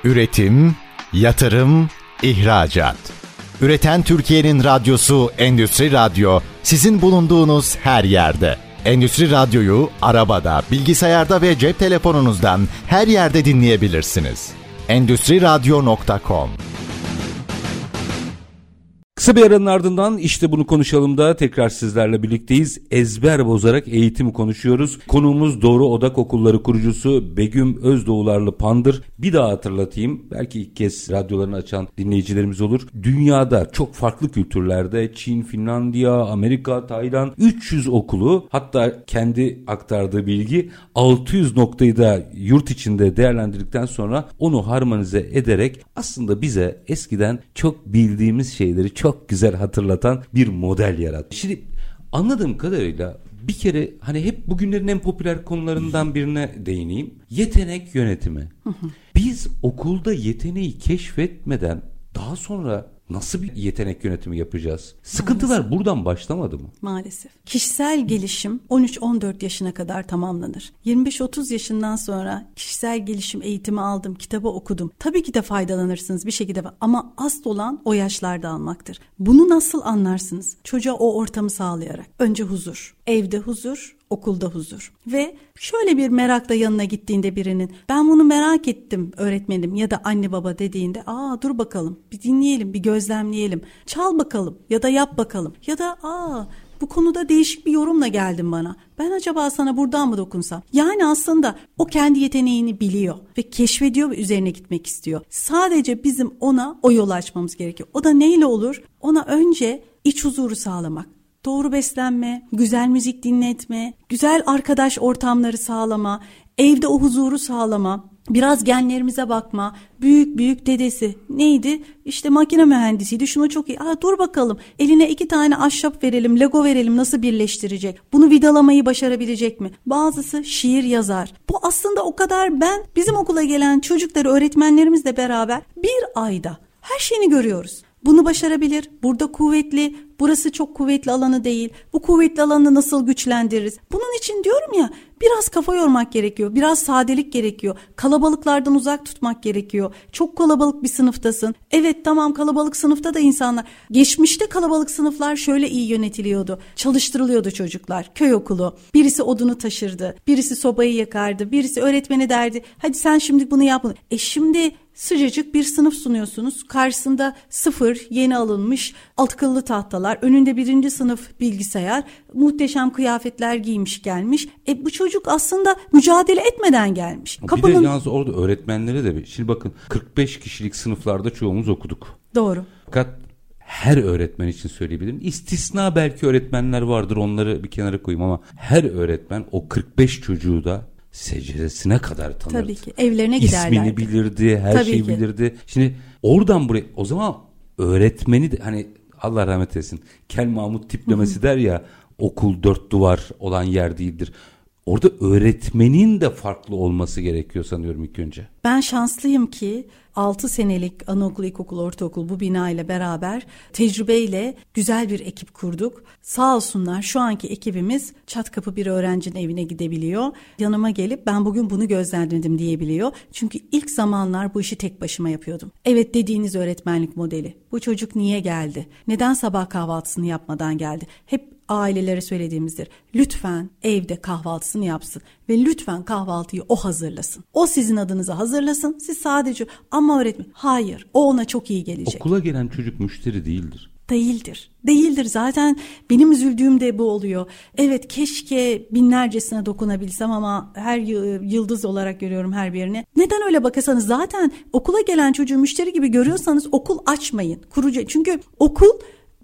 Üretim, yatırım, ihracat. Üreten Türkiye'nin radyosu Endüstri Radyo sizin bulunduğunuz her yerde. Endüstri Radyo'yu arabada, bilgisayarda ve cep telefonunuzdan her yerde dinleyebilirsiniz. Endüstri Radyo.com Kısa bir aranın ardından işte bunu konuşalım da tekrar sizlerle birlikteyiz. Ezber bozarak eğitimi konuşuyoruz. Konuğumuz Doğru Odak Okulları kurucusu Begüm Özdoğularlı Pandır. Bir daha hatırlatayım. Belki ilk kez radyolarını açan dinleyicilerimiz olur. Dünyada çok farklı kültürlerde Çin, Finlandiya, Amerika, Tayland 300 okulu hatta kendi aktardığı bilgi 600 noktayı da yurt içinde değerlendirdikten sonra onu harmonize ederek aslında bize eskiden çok bildiğimiz şeyleri çok çok güzel hatırlatan bir model yarattı. Şimdi anladığım kadarıyla bir kere hani hep bugünlerin en popüler konularından birine değineyim. Yetenek yönetimi. Biz okulda yeteneği keşfetmeden daha sonra Nasıl bir yetenek yönetimi yapacağız? Sıkıntılar Maalesef. buradan başlamadı mı? Maalesef. Kişisel gelişim 13-14 yaşına kadar tamamlanır. 25-30 yaşından sonra kişisel gelişim eğitimi aldım, kitabı okudum. Tabii ki de faydalanırsınız bir şekilde ama asıl olan o yaşlarda almaktır. Bunu nasıl anlarsınız? Çocuğa o ortamı sağlayarak. Önce huzur. Evde huzur, okulda huzur. Ve şöyle bir merakla yanına gittiğinde birinin ben bunu merak ettim öğretmenim ya da anne baba dediğinde aa dur bakalım bir dinleyelim bir gözlemleyelim çal bakalım ya da yap bakalım ya da aa bu konuda değişik bir yorumla geldin bana. Ben acaba sana buradan mı dokunsam? Yani aslında o kendi yeteneğini biliyor ve keşfediyor ve üzerine gitmek istiyor. Sadece bizim ona o yolu açmamız gerekiyor. O da neyle olur? Ona önce iç huzuru sağlamak doğru beslenme, güzel müzik dinletme, güzel arkadaş ortamları sağlama, evde o huzuru sağlama, biraz genlerimize bakma. Büyük büyük dedesi neydi? İşte makine mühendisiydi. Şunu çok iyi. Aa, dur bakalım. Eline iki tane ahşap verelim, lego verelim nasıl birleştirecek? Bunu vidalamayı başarabilecek mi? Bazısı şiir yazar. Bu aslında o kadar ben bizim okula gelen çocukları öğretmenlerimizle beraber bir ayda her şeyini görüyoruz. Bunu başarabilir. Burada kuvvetli, burası çok kuvvetli alanı değil. Bu kuvvetli alanı nasıl güçlendiririz? Bunun için diyorum ya biraz kafa yormak gerekiyor. Biraz sadelik gerekiyor. Kalabalıklardan uzak tutmak gerekiyor. Çok kalabalık bir sınıftasın. Evet tamam kalabalık sınıfta da insanlar. Geçmişte kalabalık sınıflar şöyle iyi yönetiliyordu. Çalıştırılıyordu çocuklar. Köy okulu. Birisi odunu taşırdı. Birisi sobayı yakardı. Birisi öğretmeni derdi. Hadi sen şimdi bunu yap. E şimdi sıcacık bir sınıf sunuyorsunuz. Karşısında sıfır yeni alınmış akıllı tahtalar, önünde birinci sınıf bilgisayar, muhteşem kıyafetler giymiş gelmiş. E bu çocuk aslında mücadele etmeden gelmiş. Kapının... Bir de yalnız orada öğretmenlere de bir, şimdi bakın 45 kişilik sınıflarda çoğumuz okuduk. Doğru. Fakat her öğretmen için söyleyebilirim. İstisna belki öğretmenler vardır onları bir kenara koyayım ama her öğretmen o 45 çocuğu da secdesine kadar tanırdı. Tabii ki evlerine giderlerdi. İsmini bilirdi, her Tabii şeyi ki. bilirdi. Şimdi oradan buraya o zaman öğretmeni de hani Allah rahmet eylesin Kel Mahmut tiplemesi der ya okul dört duvar olan yer değildir. Orada öğretmenin de farklı olması gerekiyor sanıyorum ilk önce. Ben şanslıyım ki 6 senelik anaokul, ilkokul, ortaokul bu bina ile beraber tecrübeyle güzel bir ekip kurduk. Sağ olsunlar şu anki ekibimiz çat kapı bir öğrencinin evine gidebiliyor. Yanıma gelip ben bugün bunu gözlemledim diyebiliyor. Çünkü ilk zamanlar bu işi tek başıma yapıyordum. Evet dediğiniz öğretmenlik modeli. Bu çocuk niye geldi? Neden sabah kahvaltısını yapmadan geldi? Hep ailelere söylediğimizdir. Lütfen evde kahvaltısını yapsın ve lütfen kahvaltıyı o hazırlasın. O sizin adınıza hazırlasın. Siz sadece ama öğretmen. Hayır, o ona çok iyi gelecek. Okula gelen çocuk müşteri değildir. Değildir. Değildir. Zaten benim üzüldüğüm de bu oluyor. Evet keşke binlercesine dokunabilsem ama her yıldız olarak görüyorum her birini. Neden öyle bakarsanız zaten okula gelen çocuğu müşteri gibi görüyorsanız okul açmayın. Kurucu. Çünkü okul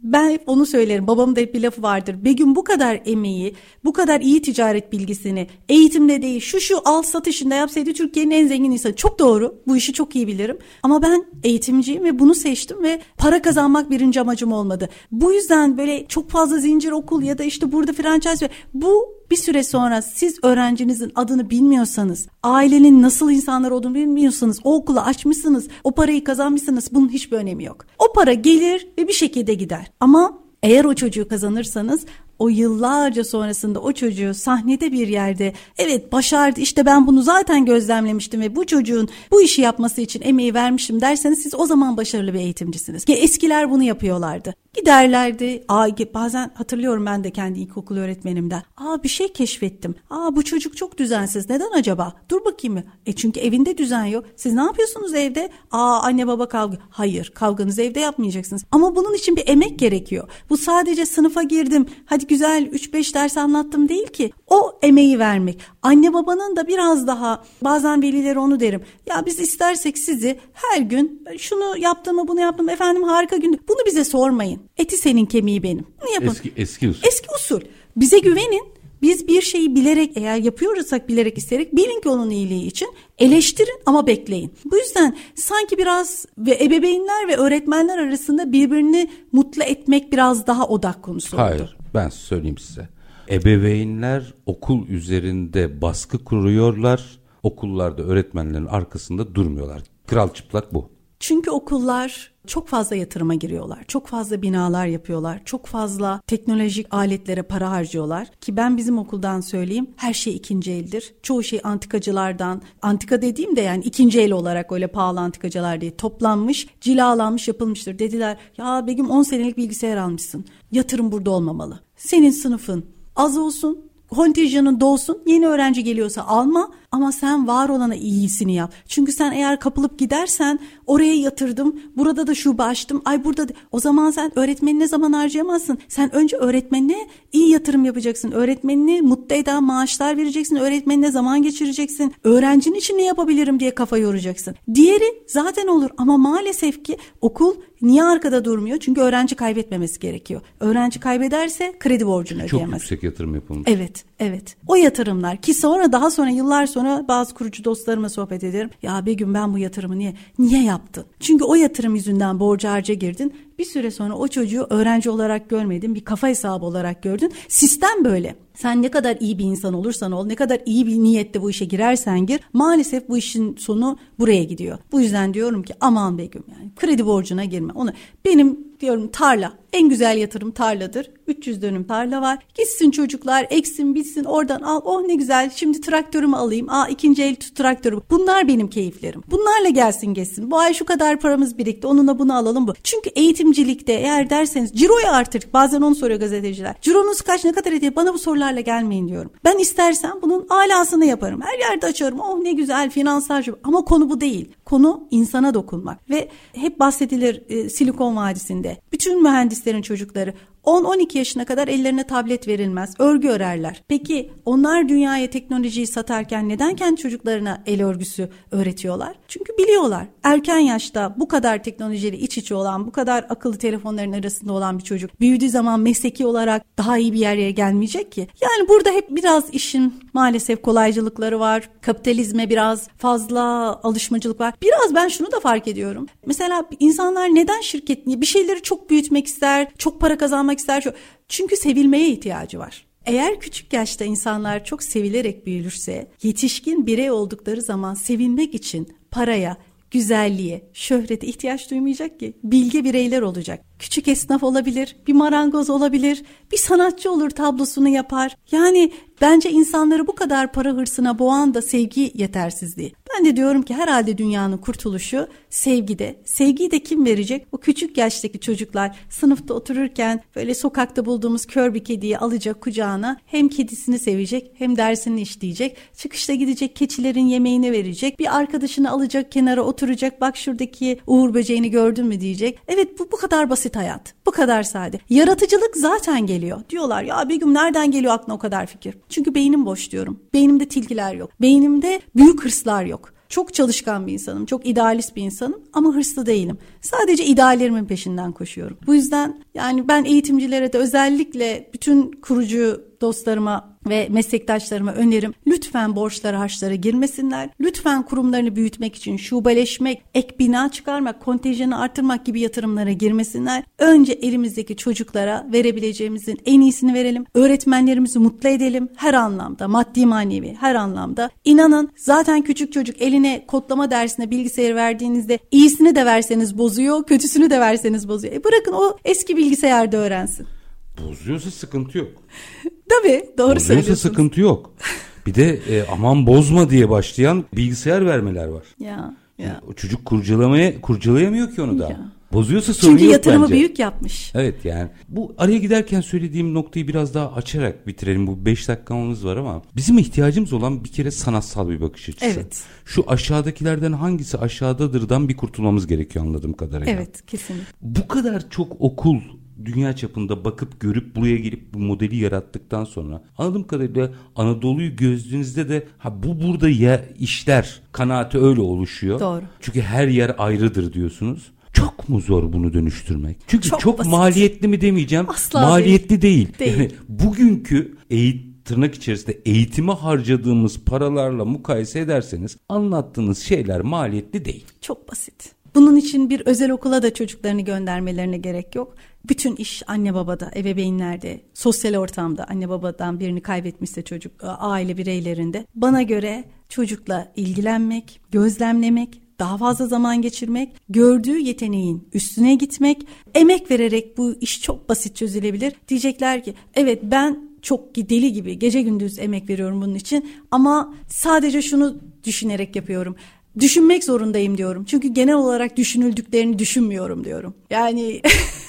ben hep onu söylerim. Babamın da hep bir lafı vardır. Begüm bu kadar emeği, bu kadar iyi ticaret bilgisini eğitimde değil şu şu al satışında yapsaydı Türkiye'nin en zengin insanı. Çok doğru. Bu işi çok iyi bilirim. Ama ben eğitimciyim ve bunu seçtim ve para kazanmak birinci amacım olmadı. Bu yüzden böyle çok fazla zincir okul ya da işte burada franchise bu bir süre sonra siz öğrencinizin adını bilmiyorsanız, ailenin nasıl insanlar olduğunu bilmiyorsanız, o okulu açmışsınız, o parayı kazanmışsınız bunun hiçbir önemi yok. O para gelir ve bir şekilde gider. Ama eğer o çocuğu kazanırsanız o yıllarca sonrasında o çocuğu sahnede bir yerde evet başardı işte ben bunu zaten gözlemlemiştim ve bu çocuğun bu işi yapması için emeği vermiştim derseniz siz o zaman başarılı bir eğitimcisiniz. Ki eskiler bunu yapıyorlardı. Giderlerdi. Aa, bazen hatırlıyorum ben de kendi ilkokul öğretmenimden. Aa bir şey keşfettim. Aa bu çocuk çok düzensiz. Neden acaba? Dur bakayım mı? E çünkü evinde düzen yok. Siz ne yapıyorsunuz evde? Aa anne baba kavga. Hayır kavganızı evde yapmayacaksınız. Ama bunun için bir emek gerekiyor. Bu sadece sınıfa girdim. Hadi güzel 3-5 ders anlattım değil ki. O emeği vermek. Anne babanın da biraz daha bazen velileri onu derim. Ya biz istersek sizi her gün şunu yaptım mı bunu yaptım efendim harika gün. Bunu bize sormayın. Eti senin kemiği benim. Bunu yapın. Eski, eski usul. Eski usul. Bize güvenin. Biz bir şeyi bilerek eğer yapıyorsak bilerek isterek bilin ki onun iyiliği için eleştirin ama bekleyin. Bu yüzden sanki biraz ve ebeveynler ve öğretmenler arasında birbirini mutlu etmek biraz daha odak konusu oldu. Ben söyleyeyim size. Ebeveynler okul üzerinde baskı kuruyorlar. Okullarda öğretmenlerin arkasında durmuyorlar. Kral çıplak bu. Çünkü okullar çok fazla yatırıma giriyorlar. Çok fazla binalar yapıyorlar. Çok fazla teknolojik aletlere para harcıyorlar. Ki ben bizim okuldan söyleyeyim her şey ikinci eldir. Çoğu şey antikacılardan, antika dediğim de yani ikinci el olarak öyle pahalı antikacılar değil. Toplanmış, cilalanmış yapılmıştır. Dediler ya Begüm 10 senelik bilgisayar almışsın. Yatırım burada olmamalı. Senin sınıfın az olsun, kontenjanın dolsun. Yeni öğrenci geliyorsa alma ama sen var olana iyisini yap. Çünkü sen eğer kapılıp gidersen oraya yatırdım, burada da şube açtım. Ay burada da, o zaman sen öğretmenine zaman harcayamazsın. Sen önce öğretmenine iyi yatırım yapacaksın. Öğretmenini mutlu eden maaşlar vereceksin. Öğretmenine zaman geçireceksin. Öğrencinin için ne yapabilirim diye kafa yoracaksın. Diğeri zaten olur ama maalesef ki okul niye arkada durmuyor? Çünkü öğrenci kaybetmemesi gerekiyor. Öğrenci kaybederse kredi borcunu Çok ödeyemez. yüksek yatırım yapılmış. Evet, evet. O yatırımlar ki sonra daha sonra yıllar sonra bazı kurucu dostlarıma sohbet ederim. Ya Begüm ben bu yatırımı niye niye yaptın? Çünkü o yatırım yüzünden borca harca girdin. Bir süre sonra o çocuğu öğrenci olarak görmedin, bir kafa hesabı olarak gördün. Sistem böyle. Sen ne kadar iyi bir insan olursan ol, ne kadar iyi bir niyette bu işe girersen gir, maalesef bu işin sonu buraya gidiyor. Bu yüzden diyorum ki aman Begüm yani kredi borcuna girme. Onu benim diyorum tarla en güzel yatırım tarladır. 300 dönüm tarla var. Gitsin çocuklar eksin bitsin oradan al. Oh ne güzel şimdi traktörümü alayım. Aa ikinci el traktörü. Bunlar benim keyiflerim. Bunlarla gelsin geçsin. Bu ay şu kadar paramız birikti. Onunla bunu alalım bu. Çünkü eğitimcilikte eğer derseniz ciroyu artırdık. Bazen onu soruyor gazeteciler. Cironuz kaç ne kadar ediyor? Bana bu sorularla gelmeyin diyorum. Ben istersen bunun alasını yaparım. Her yerde açarım. Oh ne güzel finansal ama konu bu değil. Konu insana dokunmak ve hep bahsedilir e, Silikon Vadisi'nde. Bütün mühendislerin çocukları 10-12 yaşına kadar ellerine tablet verilmez. Örgü örerler. Peki onlar dünyaya teknolojiyi satarken neden kendi çocuklarına el örgüsü öğretiyorlar? Çünkü biliyorlar. Erken yaşta bu kadar teknolojiyle iç içe olan, bu kadar akıllı telefonların arasında olan bir çocuk büyüdüğü zaman mesleki olarak daha iyi bir yere gelmeyecek ki. Yani burada hep biraz işin maalesef kolaycılıkları var. Kapitalizme biraz fazla alışmacılık var. Biraz ben şunu da fark ediyorum. Mesela insanlar neden şirket bir şeyleri çok büyütmek ister, çok para kazanmak ister. Çünkü sevilmeye ihtiyacı var. Eğer küçük yaşta insanlar çok sevilerek büyülürse, yetişkin birey oldukları zaman sevilmek için paraya, güzelliğe, şöhrete ihtiyaç duymayacak ki. Bilge bireyler olacak. Küçük esnaf olabilir, bir marangoz olabilir, bir sanatçı olur tablosunu yapar. Yani bence insanları bu kadar para hırsına boğan da sevgi yetersizliği. Ben de diyorum ki herhalde dünyanın kurtuluşu sevgide. Sevgiyi de kim verecek? O küçük yaştaki çocuklar sınıfta otururken böyle sokakta bulduğumuz kör bir kediyi alacak kucağına hem kedisini sevecek hem dersini işleyecek. Çıkışta gidecek keçilerin yemeğini verecek. Bir arkadaşını alacak kenara oturacak. Bak şuradaki uğur böceğini gördün mü diyecek. Evet bu bu kadar basit hayat. Bu kadar sade. Yaratıcılık zaten geliyor. Diyorlar ya Begüm nereden geliyor aklına o kadar fikir? Çünkü beynim boş diyorum. Beynimde tilkiler yok. Beynimde büyük hırslar yok. Çok çalışkan bir insanım, çok idealist bir insanım ama hırslı değilim. Sadece ideallerimin peşinden koşuyorum. Bu yüzden yani ben eğitimcilere de özellikle bütün kurucu dostlarıma ve meslektaşlarıma önerim lütfen borçlara harçlara girmesinler. Lütfen kurumlarını büyütmek için şubeleşmek, ek bina çıkarmak, kontenjanı artırmak gibi yatırımlara girmesinler. Önce elimizdeki çocuklara verebileceğimizin en iyisini verelim. Öğretmenlerimizi mutlu edelim her anlamda, maddi manevi her anlamda. İnanın zaten küçük çocuk eline kodlama dersine bilgisayarı verdiğinizde iyisini de verseniz bozuyor, kötüsünü de verseniz bozuyor. E bırakın o eski bilgisayarda öğrensin. Bozuyorsa sıkıntı yok. Tabii doğru Bozuyorsa söylüyorsunuz. sıkıntı yok. Bir de e, aman bozma diye başlayan bilgisayar vermeler var. Ya ya. O çocuk kurcalamaya kurcalayamıyor ki onu da. Ya. Bozuyorsa sorun Çünkü yok yatırımı bence. büyük yapmış. Evet yani bu araya giderken söylediğim noktayı biraz daha açarak bitirelim. Bu 5 dakikamız var ama bizim ihtiyacımız olan bir kere sanatsal bir bakış açısı. Evet. Şu aşağıdakilerden hangisi aşağıdadırdan bir kurtulmamız gerekiyor anladığım kadarıyla. Evet kesinlikle. Bu kadar çok okul dünya çapında bakıp görüp buraya gelip bu modeli yarattıktan sonra anladığım kadarıyla Anadolu'yu gözlüğünüzde de ha bu burada ya işler kanaati öyle oluşuyor. Doğru. Çünkü her yer ayrıdır diyorsunuz. Çok mu zor bunu dönüştürmek? Çünkü çok, Çok basit. maliyetli mi demeyeceğim. Asla maliyetli değil. Değil. Yani bugünkü eğitim tırnak içerisinde eğitime harcadığımız paralarla mukayese ederseniz anlattığınız şeyler maliyetli değil. Çok basit. Bunun için bir özel okula da çocuklarını göndermelerine gerek yok. Bütün iş anne babada, ebeveynlerde, sosyal ortamda anne babadan birini kaybetmişse çocuk, aile bireylerinde. Bana göre çocukla ilgilenmek, gözlemlemek, daha fazla zaman geçirmek, gördüğü yeteneğin üstüne gitmek, emek vererek bu iş çok basit çözülebilir. Diyecekler ki evet ben çok deli gibi gece gündüz emek veriyorum bunun için ama sadece şunu düşünerek yapıyorum. Düşünmek zorundayım diyorum. Çünkü genel olarak düşünüldüklerini düşünmüyorum diyorum. Yani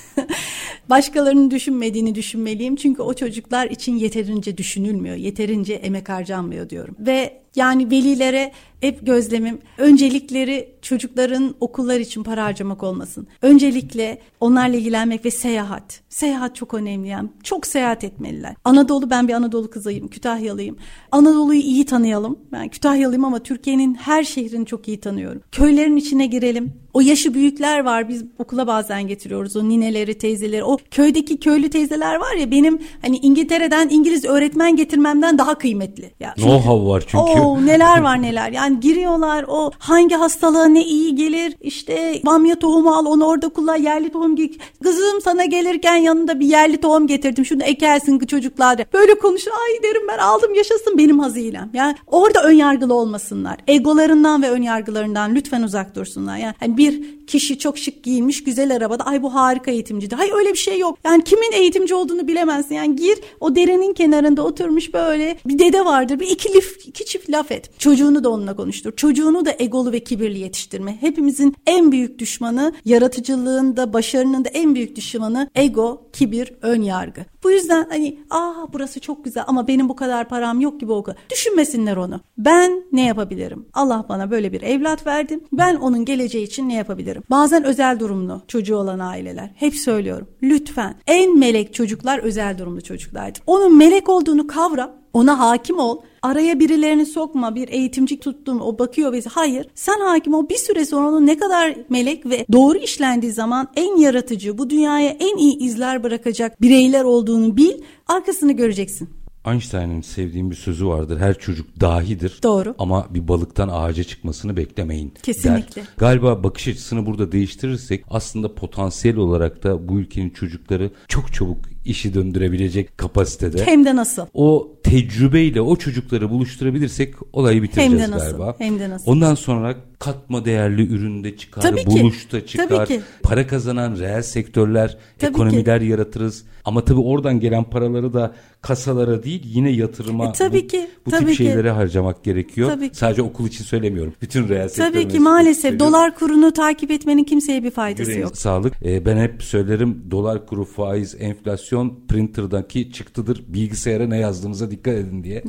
başkalarının düşünmediğini düşünmeliyim. Çünkü o çocuklar için yeterince düşünülmüyor, yeterince emek harcanmıyor diyorum. Ve Yani velilere hep gözlemim öncelikleri çocukların okullar için para harcamak olmasın. Öncelikle onlarla ilgilenmek ve seyahat. Seyahat çok önemli yani. Çok seyahat etmeliler. Anadolu ben bir Anadolu kızıyım. Kütahyalıyım. Anadolu'yu iyi tanıyalım. Ben Kütahyalıyım ama Türkiye'nin her şehrini çok iyi tanıyorum. Köylerin içine girelim. O yaşı büyükler var. Biz okula bazen getiriyoruz. O nineleri, teyzeleri. O köydeki köylü teyzeler var ya benim hani İngiltere'den İngiliz öğretmen getirmemden daha kıymetli. Ya, Know-how var çünkü. Oo, neler var neler. Yani giriyorlar o hangi hastalığa ne iyi gelir. İşte bamya tohumu al onu orada kullan yerli tohum gik. Kızım sana gelirken yanında bir yerli tohum getirdim. Şunu ekersin çocuklar. Böyle konuşur. Ay derim ben aldım yaşasın benim hazilem. Yani orada ön yargılı olmasınlar. Egolarından ve ön yargılarından lütfen uzak dursunlar. Yani bir kişi çok şık giyinmiş güzel arabada ay bu harika eğitimcidir. Hayır öyle bir şey yok. Yani kimin eğitimci olduğunu bilemezsin. Yani gir o derenin kenarında oturmuş böyle bir dede vardır. Bir iki, lif, iki çift laf et. Çocuğunu da onunla konuştur. Çocuğunu da egolu ve kibirli yetiştirme. Hepimizin en büyük düşmanı yaratıcılığın da başarının da en büyük düşmanı ego, kibir, ön yargı. Bu yüzden hani aa burası çok güzel ama benim bu kadar param yok gibi o. Düşünmesinler onu. Ben ne yapabilirim? Allah bana böyle bir evlat verdi. Ben onun geleceği için ne yapabilirim? Bazen özel durumlu çocuğu olan aileler. Hep söylüyorum. Lütfen en melek çocuklar özel durumlu çocuklardır. Onun melek olduğunu kavra. Ona hakim ol. Araya birilerini sokma. Bir eğitimci tuttun o bakıyor ve hayır. Sen hakim ol. Bir süre sonra onun ne kadar melek ve doğru işlendiği zaman en yaratıcı, bu dünyaya en iyi izler bırakacak bireyler olduğunu bil. Arkasını göreceksin. Einstein'ın sevdiğim bir sözü vardır. Her çocuk dahidir. Doğru. Ama bir balıktan ağaca çıkmasını beklemeyin. Kesinlikle. Der. Galiba bakış açısını burada değiştirirsek aslında potansiyel olarak da bu ülkenin çocukları çok çabuk işi döndürebilecek kapasitede. Hem de nasıl? O tecrübeyle o çocukları buluşturabilirsek olayı bitireceğiz Hem de nasıl? galiba. Hem de nasıl? Ondan sonra katma değerli üründe çıkar, Tabii ki. buluşta çıkar, Tabii ki. para kazanan reel sektörler, Tabii ekonomiler yaratırız. Ama tabii oradan gelen paraları da kasalara değil yine yatırıma E, tabii bu, ki, bu tabii tip ki. şeylere harcamak gerekiyor. Tabii ki. Sadece okul için söylemiyorum. Bütün reel sektör Tabii ki maalesef söylüyorum. dolar kurunu takip etmenin kimseye bir faydası Yüreğinize yok. Sağlık. Ee, ben hep söylerim dolar kuru faiz enflasyon printer'daki çıktıdır. Bilgisayara ne yazdığınıza dikkat edin diye.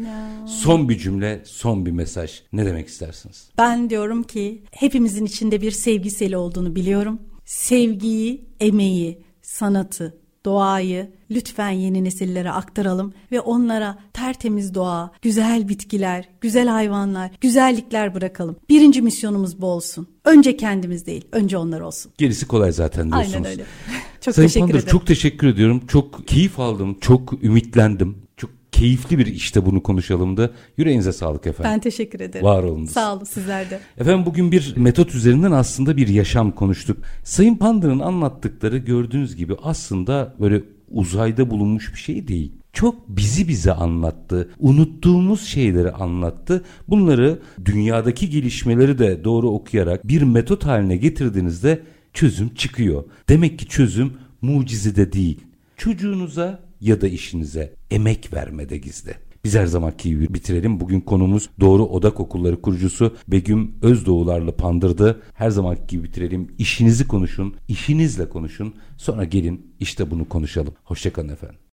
Son bir cümle, son bir mesaj. Ne demek istersiniz? Ben diyorum ki hepimizin içinde bir sevgi seli olduğunu biliyorum. Sevgiyi, emeği, sanatı, doğayı lütfen yeni nesillere aktaralım ve onlara tertemiz doğa, güzel bitkiler, güzel hayvanlar, güzellikler bırakalım. Birinci misyonumuz bu olsun. Önce kendimiz değil, önce onlar olsun. Gerisi kolay zaten diyorsunuz. Aynen öyle. Çok Sayın teşekkür Pandır, ederim. çok teşekkür ediyorum. Çok keyif aldım. Çok ümitlendim. Keyifli bir işte bunu konuşalımdı. Yüreğinize sağlık efendim. Ben teşekkür ederim. Var olunuz. Sağ olun sizler de. Efendim bugün bir metot üzerinden aslında bir yaşam konuştuk. Sayın Pandır'ın anlattıkları gördüğünüz gibi aslında böyle uzayda bulunmuş bir şey değil. Çok bizi bize anlattı. Unuttuğumuz şeyleri anlattı. Bunları dünyadaki gelişmeleri de doğru okuyarak bir metot haline getirdiğinizde çözüm çıkıyor. Demek ki çözüm mucizede değil. Çocuğunuza ya da işinize emek vermede gizli. Biz her zamanki gibi bitirelim. Bugün konumuz Doğru Odak Okulları kurucusu Begüm Özdoğularlı Pandır'dı. Her zamanki gibi bitirelim. İşinizi konuşun, işinizle konuşun. Sonra gelin işte bunu konuşalım. Hoşçakalın efendim.